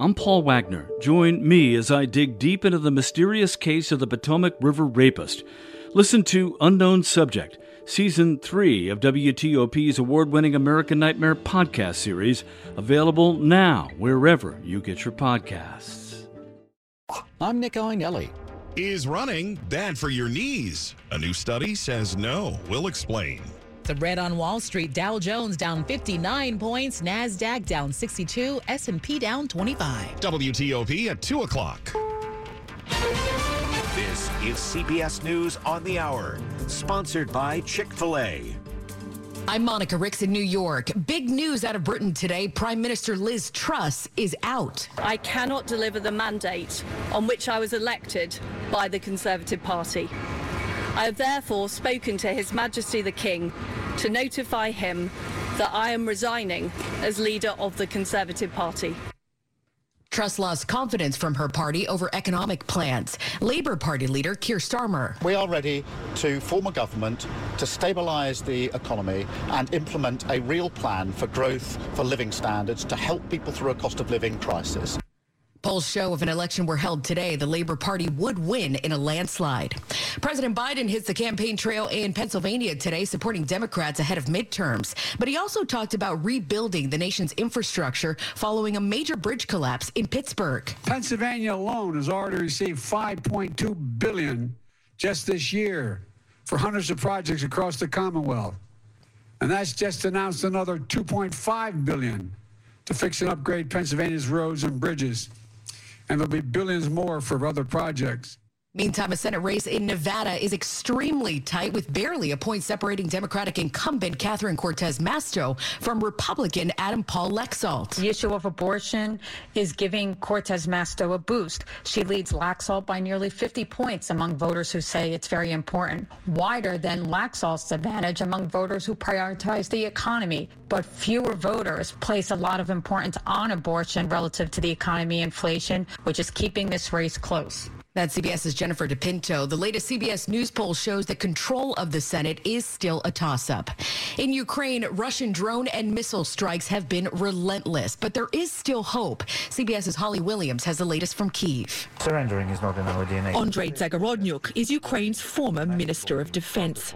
I'm Paul Wagner. Join me as I dig deep into the mysterious case of the Potomac River rapist. Listen to Unknown Subject, Season 3 of WTOP's award winning American Nightmare podcast series, available now wherever you get your podcasts. I'm Nick Iannelli. Is running bad for your knees? A new study says no. We'll explain. The red on Wall Street, Dow Jones down 59 points, Nasdaq down 62, S&P down 25. WTOP at 2 o'clock. This is CBS News on the Hour, sponsored by Chick-fil-A. I'm Monica Ricks in New York. Big news out of Britain today. Prime Minister Liz Truss is out. I cannot deliver the mandate on which I was elected by the Conservative Party. I have therefore spoken to His Majesty the King to notify him that I am resigning as leader of the Conservative Party. Truss lost confidence from her party over economic plans. Labour Party leader Keir Starmer. We are ready to form a government to stabilise the economy and implement a real plan for growth, for living standards, to help people through a cost of living crisis. Polls show if an election were held today, the Labor Party would win in a landslide. President Biden hits the campaign trail in Pennsylvania today, supporting Democrats ahead of midterms. But he also talked about rebuilding the nation's infrastructure following a major bridge collapse in Pittsburgh. Pennsylvania alone has already received 5.2 billion just this year for hundreds of projects across the Commonwealth. And that's just announced another 2.5 billion to fix and upgrade Pennsylvania's roads and bridges and there'll be billions more for other projects. Meantime, a Senate race in Nevada is extremely tight with barely a point separating Democratic incumbent Catherine Cortez Masto from Republican Adam Paul Laxalt. The issue of abortion is giving Cortez Masto a boost. She leads Laxalt by nearly 50 points among voters who say it's very important, wider than Laxalt's advantage among voters who prioritize the economy. But fewer voters place a lot of importance on abortion relative to the economy inflation, which is keeping this race close. That's CBS's Jennifer DePinto. The latest CBS News poll shows that control of the Senate is still a toss up. In Ukraine, Russian drone and missile strikes have been relentless, but there is still hope. CBS's Holly Williams has the latest from Kiev. Surrendering is not in our DNA. Andrei Zagorodnyuk is Ukraine's former Minister of Defense.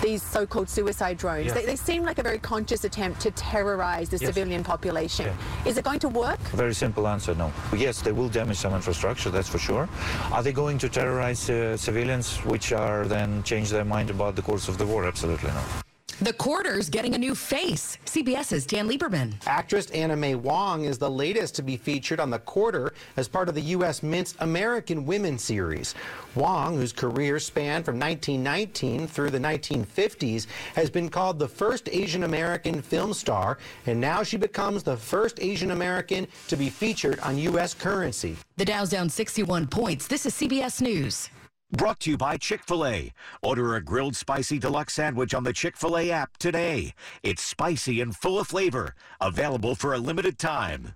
These so called suicide drones, yes. they, they, seem like a very conscious attempt to terrorize the yes. civilian population. Yeah. Is it going to work? Very simple answer no. Yes, they will damage some infrastructure, that's for sure. Are they going to terrorize uh, civilians, which are then change their mind about the course of the war? Absolutely not. The Quarter's getting a new face. CBS's Dan Lieberman. Actress Anna May Wong is the latest to be featured on The Quarter as part of the U.S. Mint's American Women series. Wong, whose career spanned from 1919 through the 1950s, has been called the first Asian American film star, and now she becomes the first Asian American to be featured on U.S. currency. The Dow's down 61 points. This is CBS News. Brought to you by Chick fil A. Order a grilled spicy deluxe sandwich on the Chick fil A app today. It's spicy and full of flavor. Available for a limited time.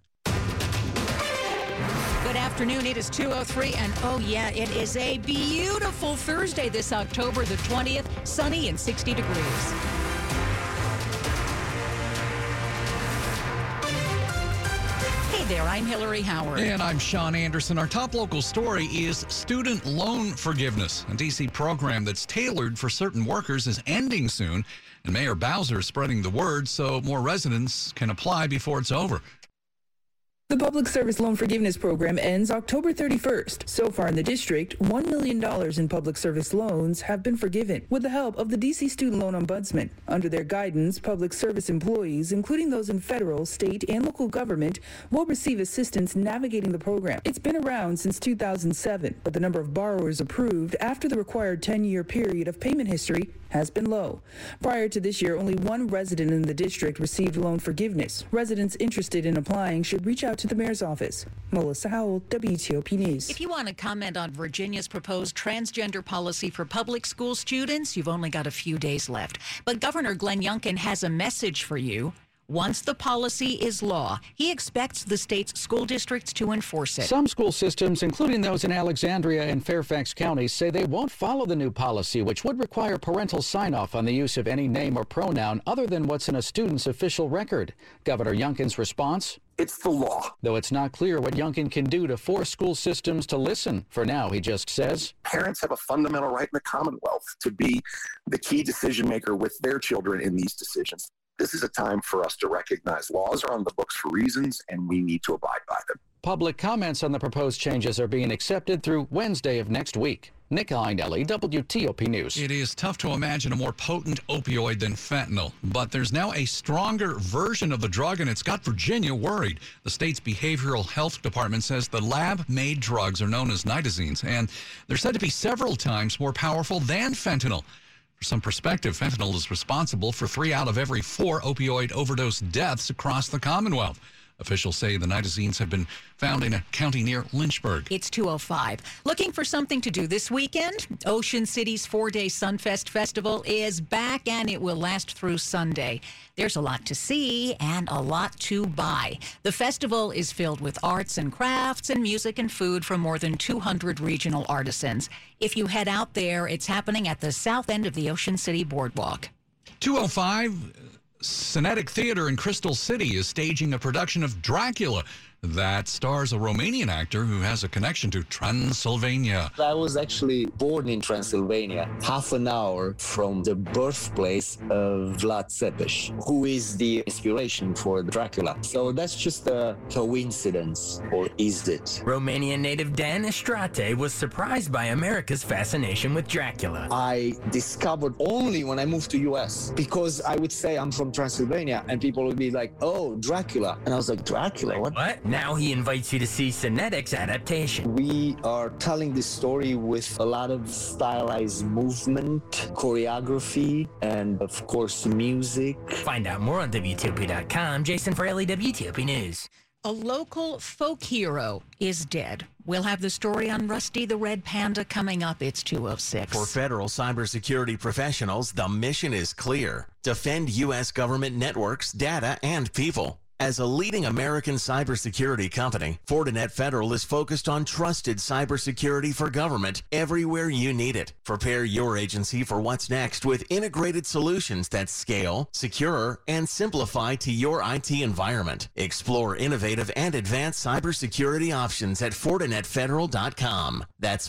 Good afternoon. It is 2.03, and oh, yeah, it is a beautiful Thursday this October the 20th, sunny and 60 degrees. There, I'm Hillary Howard. And I'm Sean Anderson. Our top local story is student loan forgiveness. A D.C. program that's tailored for certain workers is ending soon. And Mayor Bowser is spreading the word so more residents can apply before it's over. The Public Service Loan Forgiveness Program ends October 31st. So far in the district, $1 million in public service loans have been forgiven with the help of the DC Student Loan Ombudsman. Under their guidance, public service employees, including those in federal, state, and local government, will receive assistance navigating the program. It's been around since 2007, but the number of borrowers approved after the required 10-year period of payment history has been low. Prior to this year, only one resident in the district received loan forgiveness. Residents interested in applying should reach out to the mayor's office. Melissa Howell, WTOP News. If you want to comment on Virginia's proposed transgender policy for public school students, you've only got a few days left. But Governor Glenn Youngkin has a message for you. Once the policy is law, he expects the state's school districts to enforce it. Some school systems, including those in Alexandria and Fairfax counties, say they won't follow the new policy, which would require parental sign off on the use of any name or pronoun other than what's in a student's official record. Governor Youngkin's response? It's the law. Though it's not clear what Youngkin can do to force school systems to listen. For now, he just says Parents have a fundamental right in the Commonwealth to be the key decision maker with their children in these decisions. This is a time for us to recognize laws are on the books for reasons and we need to abide by them. Public comments on the proposed changes are being accepted through Wednesday of next week. Nick Iannelli, WTOP News. It is tough to imagine a more potent opioid than fentanyl, but there's now a stronger version of the drug, and it's got Virginia worried. The state's behavioral health department says the lab made drugs are known as nitazenes, and they're said to be several times more powerful than fentanyl. Some perspective, fentanyl is responsible for three out of every four opioid overdose deaths across the Commonwealth. Officials say the nitazenes have been found in a county near Lynchburg. It's 205. Looking for something to do this weekend? Ocean City's four day Sunfest Festival is back and it will last through Sunday. There's a lot to see and a lot to buy. The festival is filled with arts and crafts and music and food from more than 200 regional artisans. If you head out there, it's happening at the south end of the Ocean City Boardwalk. 205 Synetic Theater in Crystal City is staging a production of Dracula that stars a Romanian actor who has a connection to Transylvania. I was actually born in Transylvania, half an hour from the birthplace of Vlad Tzepes, who is the inspiration for Dracula. So that's just a coincidence, or is it? Romanian native Dan Istrate was surprised by America's fascination with Dracula. I discovered only when I moved to US because I would say I'm from Transylvania and people would be like, "Oh, Dracula." And I was like, "Dracula? What?" What? Now he invites you to see Synetic's adaptation. We are telling this story with a lot of stylized movement, choreography, and of course, music. Find out more on WTOP.com. Jason Fraley, WTOP News. A local folk hero is dead. We'll have the story on Rusty the Red Panda coming up. It's 206. For federal cybersecurity professionals, the mission is clear defend U.S. government networks, data, and people. As a leading American cybersecurity company, Fortinet Federal is focused on trusted cybersecurity for government everywhere you need it. Prepare your agency for what's next with integrated solutions that scale, secure, and simplify to your IT environment. Explore innovative and advanced cybersecurity options at FortinetFederal.com. That's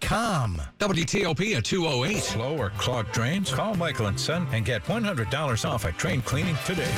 WTOP at 208. Slow or clogged drains? Call Michael and Son and get $100 off at train cleaning today.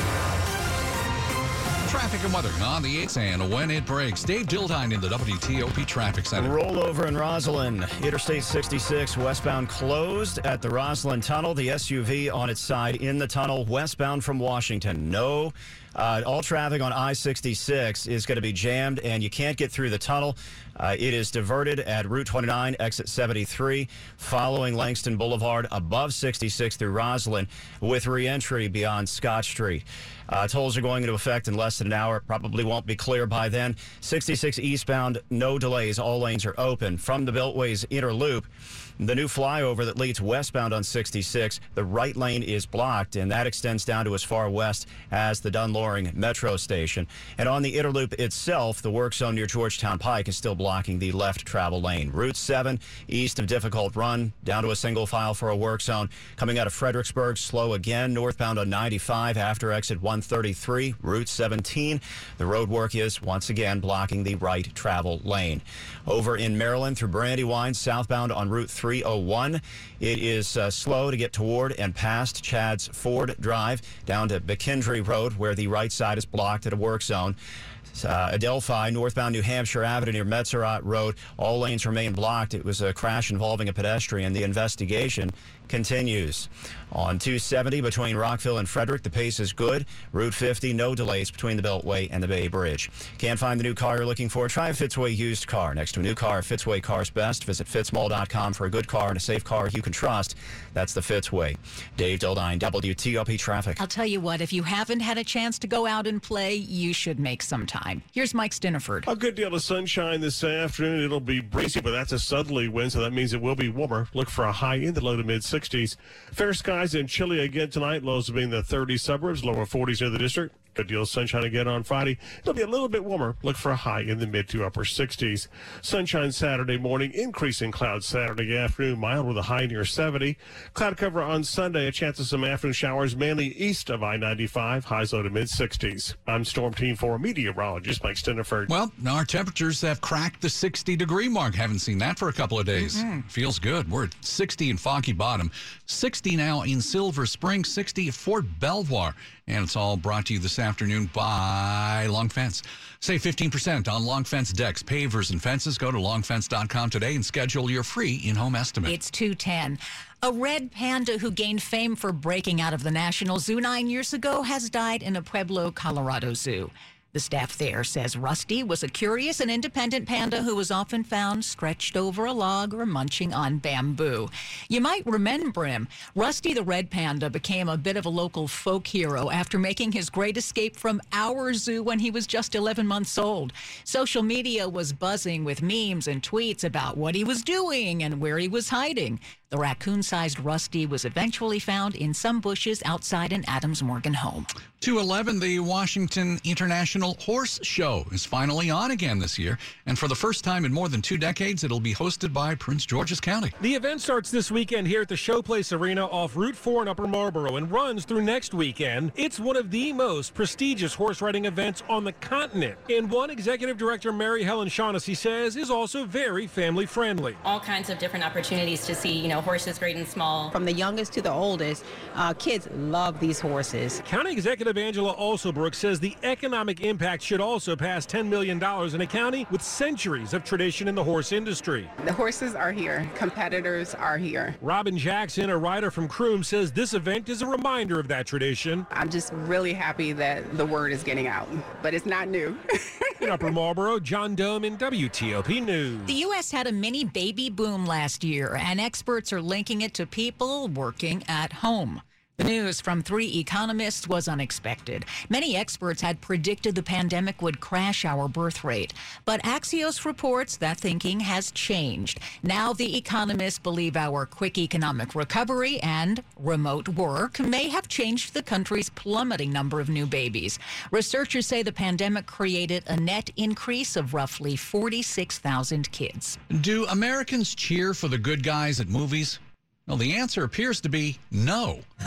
Traffic and weather on the 8th and when it breaks. Dave Dildine in the WTOP Traffic Center. Rollover in Rosslyn. Interstate 66 westbound closed at the Rosslyn Tunnel. The SUV on its side in the tunnel westbound from Washington. No uh, all traffic on I 66 is going to be jammed, and you can't get through the tunnel. Uh, it is diverted at Route 29, exit 73, following Langston Boulevard above 66 through Rosslyn, with reentry beyond Scott Street. Uh, tolls are going into effect in less than an hour. Probably won't be clear by then. 66 eastbound, no delays. All lanes are open. From the Beltway's inner loop, the new flyover that leads westbound on 66, the right lane is blocked, and that extends down to as far west as the Dunn Loring Metro Station. And on the Interloop itself, the work zone near Georgetown Pike is still blocking the left travel lane. Route 7, east of Difficult Run, down to a single file for a work zone. Coming out of Fredericksburg, slow again, northbound on 95 after exit 133, Route 17. The road work is once again blocking the right travel lane. Over in Maryland through Brandywine, southbound on Route 301. It is uh, slow to get toward and past Chadds Ford Drive down to McKendree Road, where the right side is blocked at a work zone. Uh, Adelphi, northbound New Hampshire Avenue near Metzerott Road. All lanes remain blocked. It was a crash involving a pedestrian. The investigation continues. On 270 between Rockville and Frederick, the pace is good. Route 50, no delays between the Beltway and the Bay Bridge. Can't find the new car you're looking for? Try a Fitzway used car. Next to a new car, Fitzway Cars Best. Visit fitzmall.com for a good car and a safe car you can trust. That's the Fitzway. Dave Dildine, WTOP Traffic. I'll tell you what, if you haven't had a chance to go out and play, you should make some time. Here's Mike Stinneford. A good deal of sunshine this afternoon. It'll be breezy, but that's a southerly wind, so that means it will be warmer. Look for a high in the low to mid 60s. Fair skies and chilly again tonight. Lows will be in the 30 suburbs, lower 40s near the district. Good deal of sunshine again on Friday. It'll be a little bit warmer. Look for a high in the mid to upper 60s. Sunshine Saturday morning, increasing clouds Saturday afternoon, mild with a high near 70. Cloud cover on Sunday, a chance of some afternoon showers mainly east of I 95, highs low to mid 60s. I'm Storm Team 4 meteorologist Mike Stinneford. Well, our temperatures have cracked the 60 degree mark. Haven't seen that for a couple of days. Mm-mm. Feels good. We're at 60 in Foggy Bottom, 60 now in Silver Spring, 60 at Fort Belvoir. And it's all brought to you this afternoon by Long Fence. Save 15% on Long Fence decks, pavers, and fences. Go to longfence.com today and schedule your free in home estimate. It's 210. A red panda who gained fame for breaking out of the National Zoo nine years ago has died in a Pueblo, Colorado zoo. The staff there says Rusty was a curious and independent panda who was often found stretched over a log or munching on bamboo. You might remember him. Rusty the red panda became a bit of a local folk hero after making his great escape from our zoo when he was just 11 months old. Social media was buzzing with memes and tweets about what he was doing and where he was hiding. The raccoon sized Rusty was eventually found in some bushes outside an Adams Morgan home. 211, the Washington International Horse Show is finally on again this year. And for the first time in more than two decades, it'll be hosted by Prince George's County. The event starts this weekend here at the Showplace Arena off Route 4 in Upper Marlboro and runs through next weekend. It's one of the most prestigious horse riding events on the continent. And one executive director, Mary Helen Shaughnessy, says is also very family friendly. All kinds of different opportunities to see, you know, horses great and small. From the youngest to the oldest, uh, kids love these horses. County Executive Angela Alsobrook says the economic impact should also pass $10 million in a county with centuries of tradition in the horse industry. The horses are here. Competitors are here. Robin Jackson, a rider from Croom, says this event is a reminder of that tradition. I'm just really happy that the word is getting out, but it's not new. in Upper Marlboro, John Domen WTOP News. The U.S. had a mini baby boom last year, and experts are linking it to people working at home. The news from three economists was unexpected. Many experts had predicted the pandemic would crash our birth rate. But Axios reports that thinking has changed. Now the economists believe our quick economic recovery and remote work may have changed the country's plummeting number of new babies. Researchers say the pandemic created a net increase of roughly 46,000 kids. Do Americans cheer for the good guys at movies? Well, the answer appears to be no.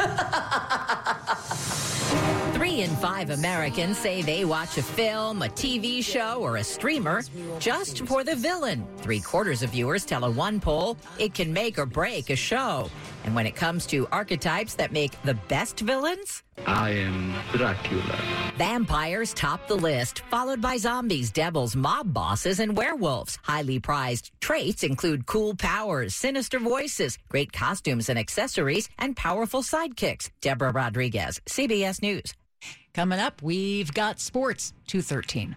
Three in five Americans say they watch a film, a TV show, or a streamer just for the villain. Three quarters of viewers tell a one poll it can make or break a show. And when it comes to archetypes that make the best villains, I am Dracula. Vampires top the list, followed by zombies, devils, mob bosses, and werewolves. Highly prized traits include cool powers, sinister voices, great costumes and accessories, and powerful sidekicks. Deborah Rodriguez, CBS News. Coming up, we've got sports 213.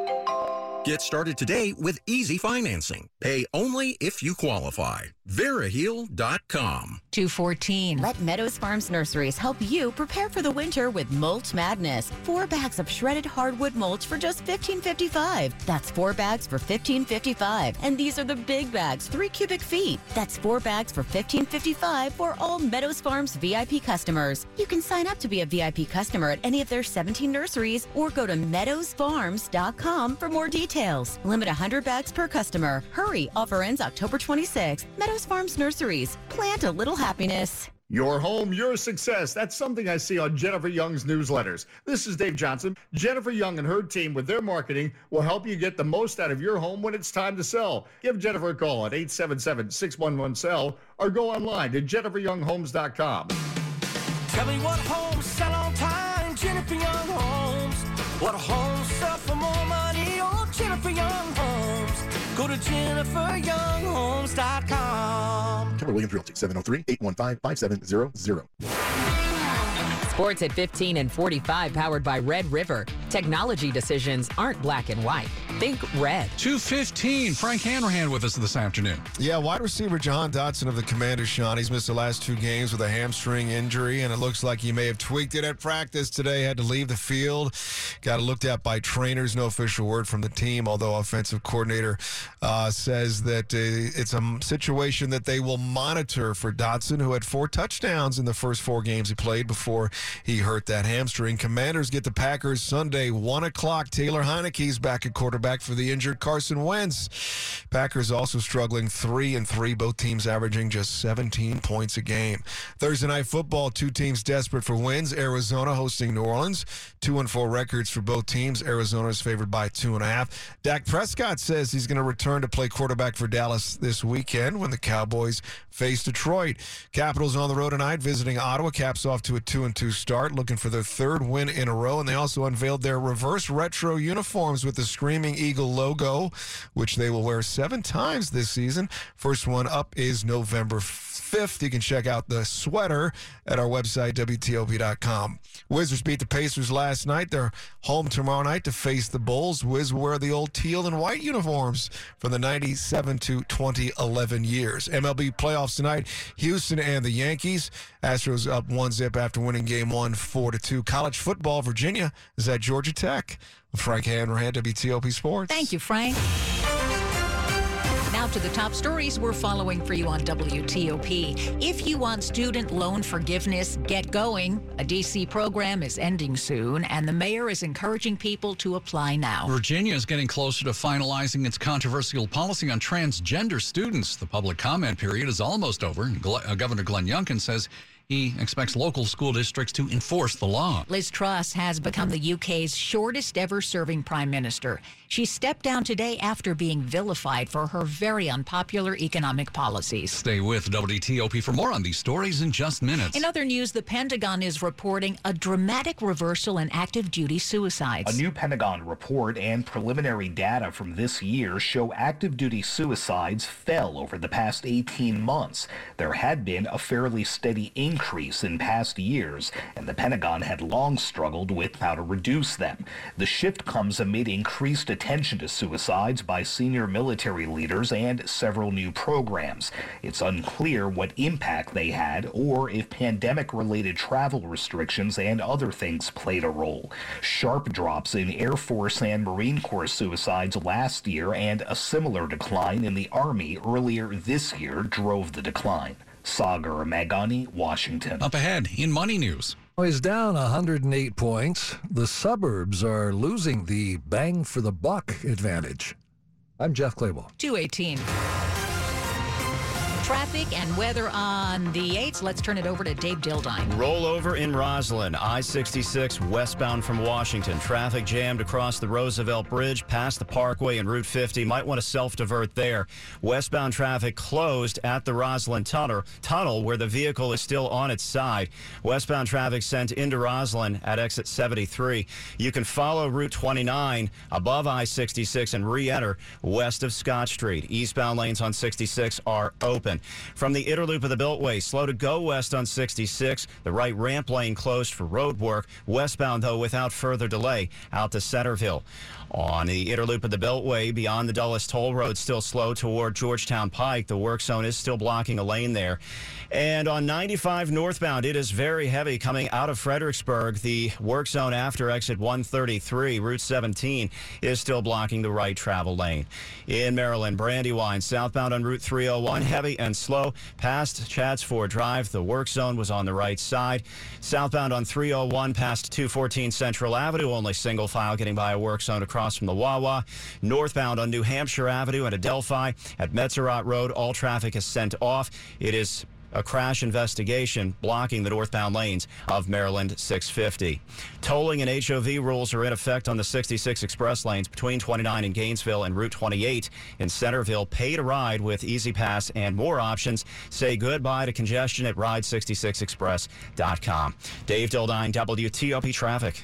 Get started today with easy financing. Pay only if you qualify. Veriheal.com. 214. Let Meadows Farms Nurseries help you prepare for the winter with Mulch Madness. Four bags of shredded hardwood mulch for just $15.55. That's four bags for $15.55. And these are the big bags, three cubic feet. That's four bags for $15.55 for all Meadows Farms VIP customers. You can sign up to be a VIP customer at any of their 17 nurseries or go to meadowsfarms.com for more details. Limit 100 bags per customer. Hurry, offer ends October 26th. Meadows Farms Nurseries. Plant a little happiness. Your home, your success. That's something I see on Jennifer Young's newsletters. This is Dave Johnson. Jennifer Young and her team with their marketing will help you get the most out of your home when it's time to sell. Give Jennifer a call at 877-611-SELL or go online to jenniferyounghomes.com. Tell me what homes sell on time, Jennifer Young Homes. What homes sell for more Go to jenniferyounghomes.com. Keller Williams Realty, 703-815-5700. Sports at 15 and 45, powered by Red River. Technology decisions aren't black and white. Think red. 215. Frank Hanrahan with us this afternoon. Yeah, wide receiver Jahan Dotson of the Commanders, Sean. He's missed the last two games with a hamstring injury, and it looks like he may have tweaked it at practice today. Had to leave the field. Got it looked at by trainers. No official word from the team, although offensive coordinator uh, says that uh, it's a situation that they will monitor for Dotson, who had four touchdowns in the first four games he played before he hurt that hamstring. Commanders get the Packers Sunday, 1 o'clock. Taylor Heinicke's back at quarterback for the injured Carson Wentz. Packers also struggling 3 and 3, both teams averaging just 17 points a game. Thursday night football, two teams desperate for wins. Arizona hosting New Orleans. 2 and 4 records for both teams. Arizona is favored by 2.5. Dak Prescott says he's going to return to play quarterback for Dallas this weekend when the Cowboys face Detroit. Capitals on the road tonight, visiting Ottawa. Caps off to a 2 and 2 start, looking for their third win in a row. And they also unveiled their reverse retro uniforms with the Screaming Eagle logo, which they will wear seven times this season. First one up is November 5th. You can check out the sweater at our website, WTOP.com. Wizards beat the Pacers last night. They're home tomorrow night to face the Bulls. Wiz wear the old teal and white uniforms from the 97 to 2011 years. MLB playoffs tonight, Houston and the Yankees. Astros up one zip after winning game one, four to two. College football, Virginia is at Georgia Tech. Frank Hanrahan, WTOP Sports. Thank you, Frank. Now to the top stories we're following for you on WTOP. If you want student loan forgiveness, get going. A DC program is ending soon, and the mayor is encouraging people to apply now. Virginia is getting closer to finalizing its controversial policy on transgender students. The public comment period is almost over. Gl- uh, Governor Glenn Youngkin says he expects local school districts to enforce the law. Liz Truss has become the UK's shortest ever serving prime minister. She stepped down today after being vilified for her very unpopular economic policies. Stay with WTOP for more on these stories in just minutes. In other news, the Pentagon is reporting a dramatic reversal in active duty suicides. A new Pentagon report and preliminary data from this year show active duty suicides fell over the past 18 months. There had been a fairly steady increase in past years, and the Pentagon had long struggled with how to reduce them. The shift comes amid increased attention to suicides by senior military leaders and several new programs. It's unclear what impact they had or if pandemic related travel restrictions and other things played a role. Sharp drops in Air Force and Marine Corps suicides last year and a similar decline in the Army earlier this year drove the decline. Sagar Meghani, Washington. Up ahead in Money News. Is down 108 points. The suburbs are losing the bang for the buck advantage. I'm Jeff Clabaugh. 218. Traffic and weather on the 8th. Let's turn it over to Dave Dildine. Rollover in Rosslyn, I 66 westbound from Washington. Traffic jammed across the Roosevelt Bridge past the Parkway and Route 50. Might want to self divert there. Westbound traffic closed at the Rosslyn tunnel, tunnel where the vehicle is still on its side. Westbound traffic sent into Rosslyn at exit 73. You can follow Route 29 above I 66 and re enter west of Scott Street. Eastbound lanes on 66 are open. From the inner loop of the Beltway, slow to go west on 66. The right ramp lane closed for road work. Westbound, though, without further delay out to Centreville. On the inner loop of the Beltway, beyond the Dulles Toll Road, still slow toward Georgetown Pike. The work zone is still blocking a lane there. And on 95 northbound, it is very heavy coming out of Fredericksburg. The work zone after exit 133, Route 17, is still blocking the right travel lane. In Maryland, Brandywine, southbound on Route 301, heavy and slow past Chadds Ford Drive. The work zone was on the right side. Southbound on 301 past 214 Central Avenue, only single file getting by a work zone across from the Wawa. Northbound on New Hampshire Avenue and Adelphi at Metzerott Road, all traffic is sent off. It is a crash investigation blocking the northbound lanes of Maryland 650. Tolling and HOV rules are in effect on the 66 express lanes between 29 and Gainesville and Route 28 in Centreville. Pay to ride with E-ZPass and more options. Say goodbye to congestion at ride66express.com. Dave Dildine, WTOP Traffic.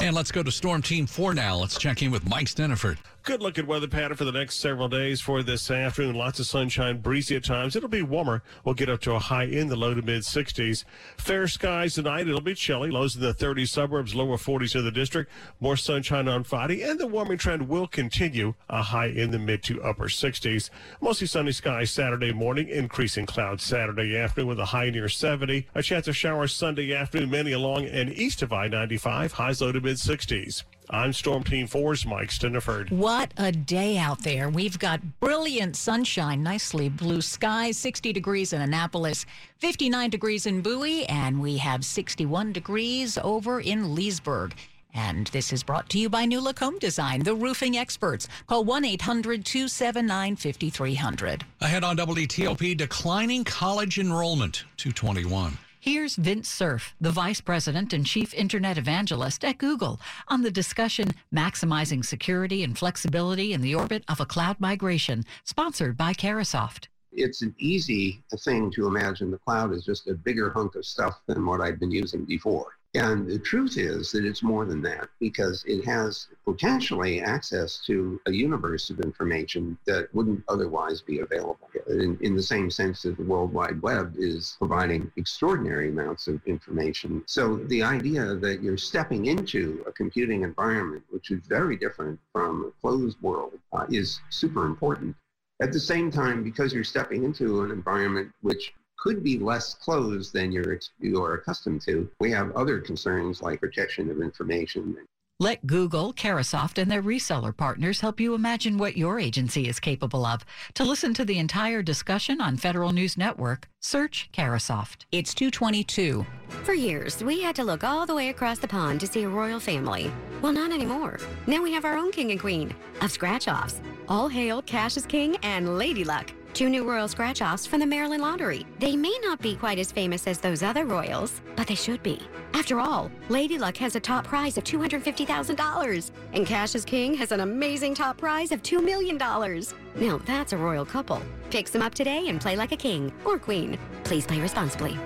And let's go to Storm Team 4 now. Let's check in with Mike Stinneford. Good looking weather pattern for the next several days for this afternoon. Lots of sunshine, breezy at times. It'll be warmer. We'll get up to a high in the low to mid 60s. Fair skies tonight. It'll be chilly. Lows in the 30s suburbs, lower 40s in the district. More sunshine on Friday, and the warming trend will continue. A high in the mid to upper 60s. Mostly sunny skies Saturday morning, increasing clouds Saturday afternoon with a high near 70. A chance of showers Sunday afternoon, mainly along and east of I 95. Highs low to mid 60s. I'm Storm Team 4's Mike Stinneford. What a day out there. We've got brilliant sunshine, nicely blue skies, 60 degrees in Annapolis, 59 degrees in Bowie, and we have 61 degrees over in Leesburg. And this is brought to you by New Look Home Design, the roofing experts. Call 1 800 279 5300. Ahead on WTOP, declining college enrollment, 221. Here's Vint Cerf, the Vice President and Chief Internet Evangelist at Google, on the discussion Maximizing Security and Flexibility in the Orbit of a Cloud Migration, sponsored by Carahsoft. It's an easy thing to imagine the cloud is just a bigger hunk of stuff than what I've been using before. And the truth is that it's more than that because it has potentially access to a universe of information that wouldn't otherwise be available. In, in, the same sense that the World Wide Web is providing extraordinary amounts of information. So the idea that you're stepping into a computing environment, which is very different from a closed world, uh, is super important. At the same time, because you're stepping into an environment which could be less closed than you're, you're accustomed to. We have other concerns like protection of information. Let Google, Carahsoft, and their reseller partners help you imagine what your agency is capable of. To listen to the entire discussion on Federal News Network, search Carahsoft. It's 222. For years, we had to look all the way across the pond to see a royal family. Well, not anymore. Now we have our own king and queen of scratch offs. All hail Cash is King and Lady Luck. Two new Royal Scratch Offs from the Maryland Lottery. They may not be quite as famous as those other Royals, but they should be. After all, Lady Luck has a top prize of $250,000, and Cash is King has an amazing top prize of $2 million. Now that's a royal couple. Pick some up today and play like a king or queen. Please play responsibly.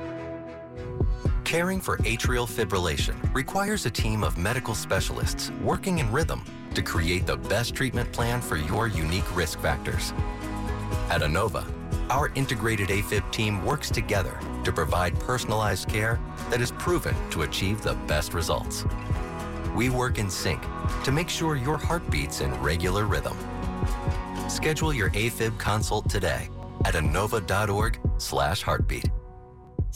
Caring for atrial fibrillation requires a team of medical specialists working in rhythm to create the best treatment plan for your unique risk factors. At Inova, our integrated AFib team works together to provide personalized care that is proven to achieve the best results. We work in sync to make sure your heart beats in regular rhythm. Schedule your AFib consult today at inova.org slash heartbeat.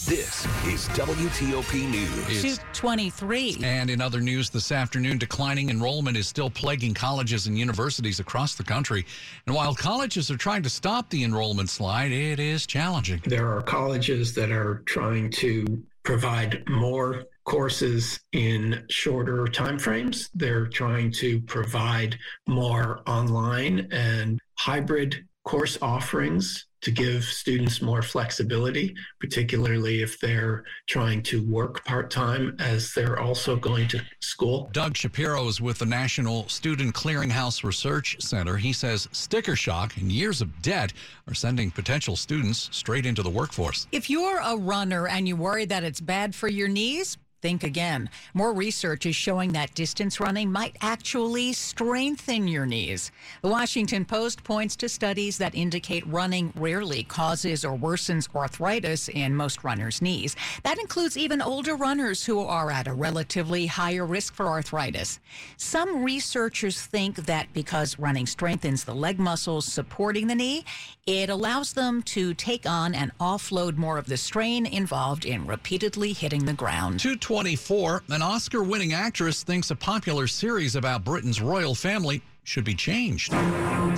This is WTOP News. 223. And in other news this afternoon, declining enrollment is still plaguing colleges and universities across the country. And while colleges are trying to stop the enrollment slide, it is challenging. There are colleges that are trying to provide more courses in shorter timeframes. They're trying to provide more online and hybrid course offerings to give students more flexibility, particularly if they're trying to work part time as they're also going to school. Doug Shapiro is with the National Student Clearinghouse Research Center. He says sticker shock and years of debt are sending potential students straight into the workforce. If you're a runner and you worry that it's bad for your knees, think again. More research is showing that distance running might actually strengthen your knees. The Washington Post points to studies that indicate running rarely causes or worsens arthritis in most runners' knees. That includes even older runners who are at a relatively higher risk for arthritis. Some researchers think that because running strengthens the leg muscles supporting the knee, it allows them to take on and offload more of the strain involved in repeatedly hitting the ground. 224, an Oscar winning actress thinks a popular series about Britain's royal family should be changed.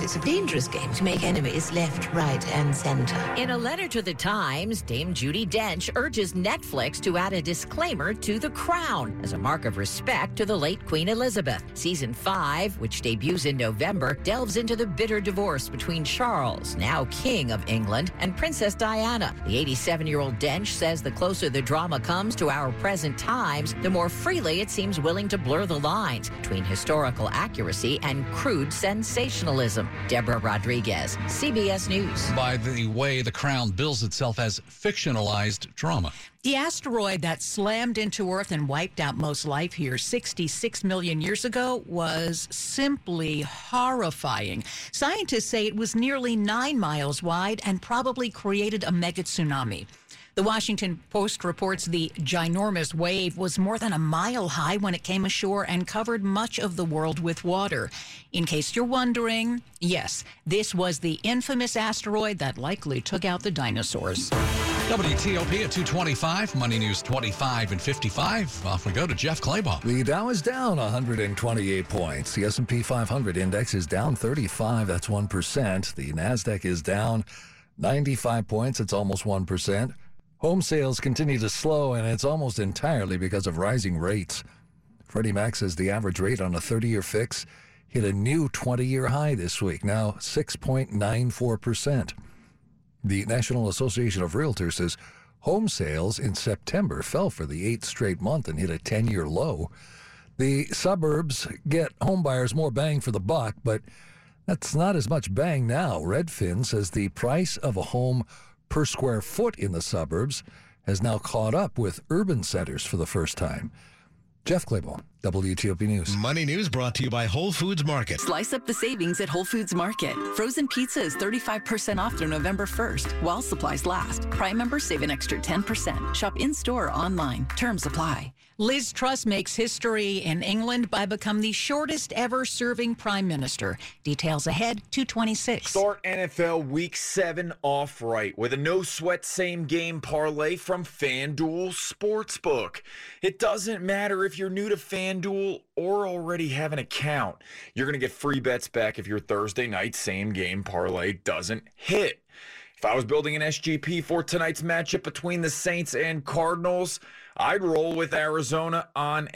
It's a dangerous game to make enemies left, right, and center. In a letter to the Times, Dame Judi Dench urges Netflix to add a disclaimer to The Crown as a mark of respect to the late Queen Elizabeth. Season 5, which debuts in November, delves into the bitter divorce between Charles, now King of England, and Princess Diana. The 87 year old Dench says the closer the drama comes to our present times, the more freely it seems willing to blur the lines between historical accuracy and crude sensationalism. Deborah Rodriguez, CBS News. By the way, the crown bills itself as fictionalized drama. The asteroid that slammed into Earth and wiped out most life here 66 million years ago was simply horrifying. Scientists say it was nearly nine miles wide and probably created a mega tsunami. The Washington Post reports the ginormous wave was more than a mile high when it came ashore and covered much of the world with water. In case you're wondering, yes, this was the infamous asteroid that likely took out the dinosaurs. WTOP at 225, Money News 25 and 55. Off we go to Jeff Clabaugh. The Dow is down 128 points. The S&P 500 index is down 35. That's 1%. The Nasdaq is down 95 points. It's almost 1%. Home sales continue to slow, and it's almost entirely because of rising rates. Freddie Mac says the average rate on a 30 year fix hit a new 20 year high this week, now 6.94%. The National Association of Realtors says home sales in September fell for the eighth straight month and hit a 10 year low. The suburbs get homebuyers more bang for the buck, but that's not as much bang now. Redfin says the price of a home per square foot in the suburbs has now caught up with urban centers for the first time. Jeff Clabaugh, WTOP News. Money News brought to you by Whole Foods Market. Slice up the savings at Whole Foods Market. Frozen pizza is 35% off through November 1st while supplies last. Prime members save an extra 10%. Shop in store or online. Terms apply. Liz Truss makes history in England by becoming the shortest ever serving prime minister. Details ahead, 226. Start NFL Week 7 off right with a no sweat same game parlay from FanDuel Sportsbook. It doesn't matter if you're new to FanDuel or already have an account. You're going to get free bets back if your Thursday night same game parlay doesn't hit. If I was building an SGP for tonight's matchup between the Saints and Cardinals, I'd roll with Arizona on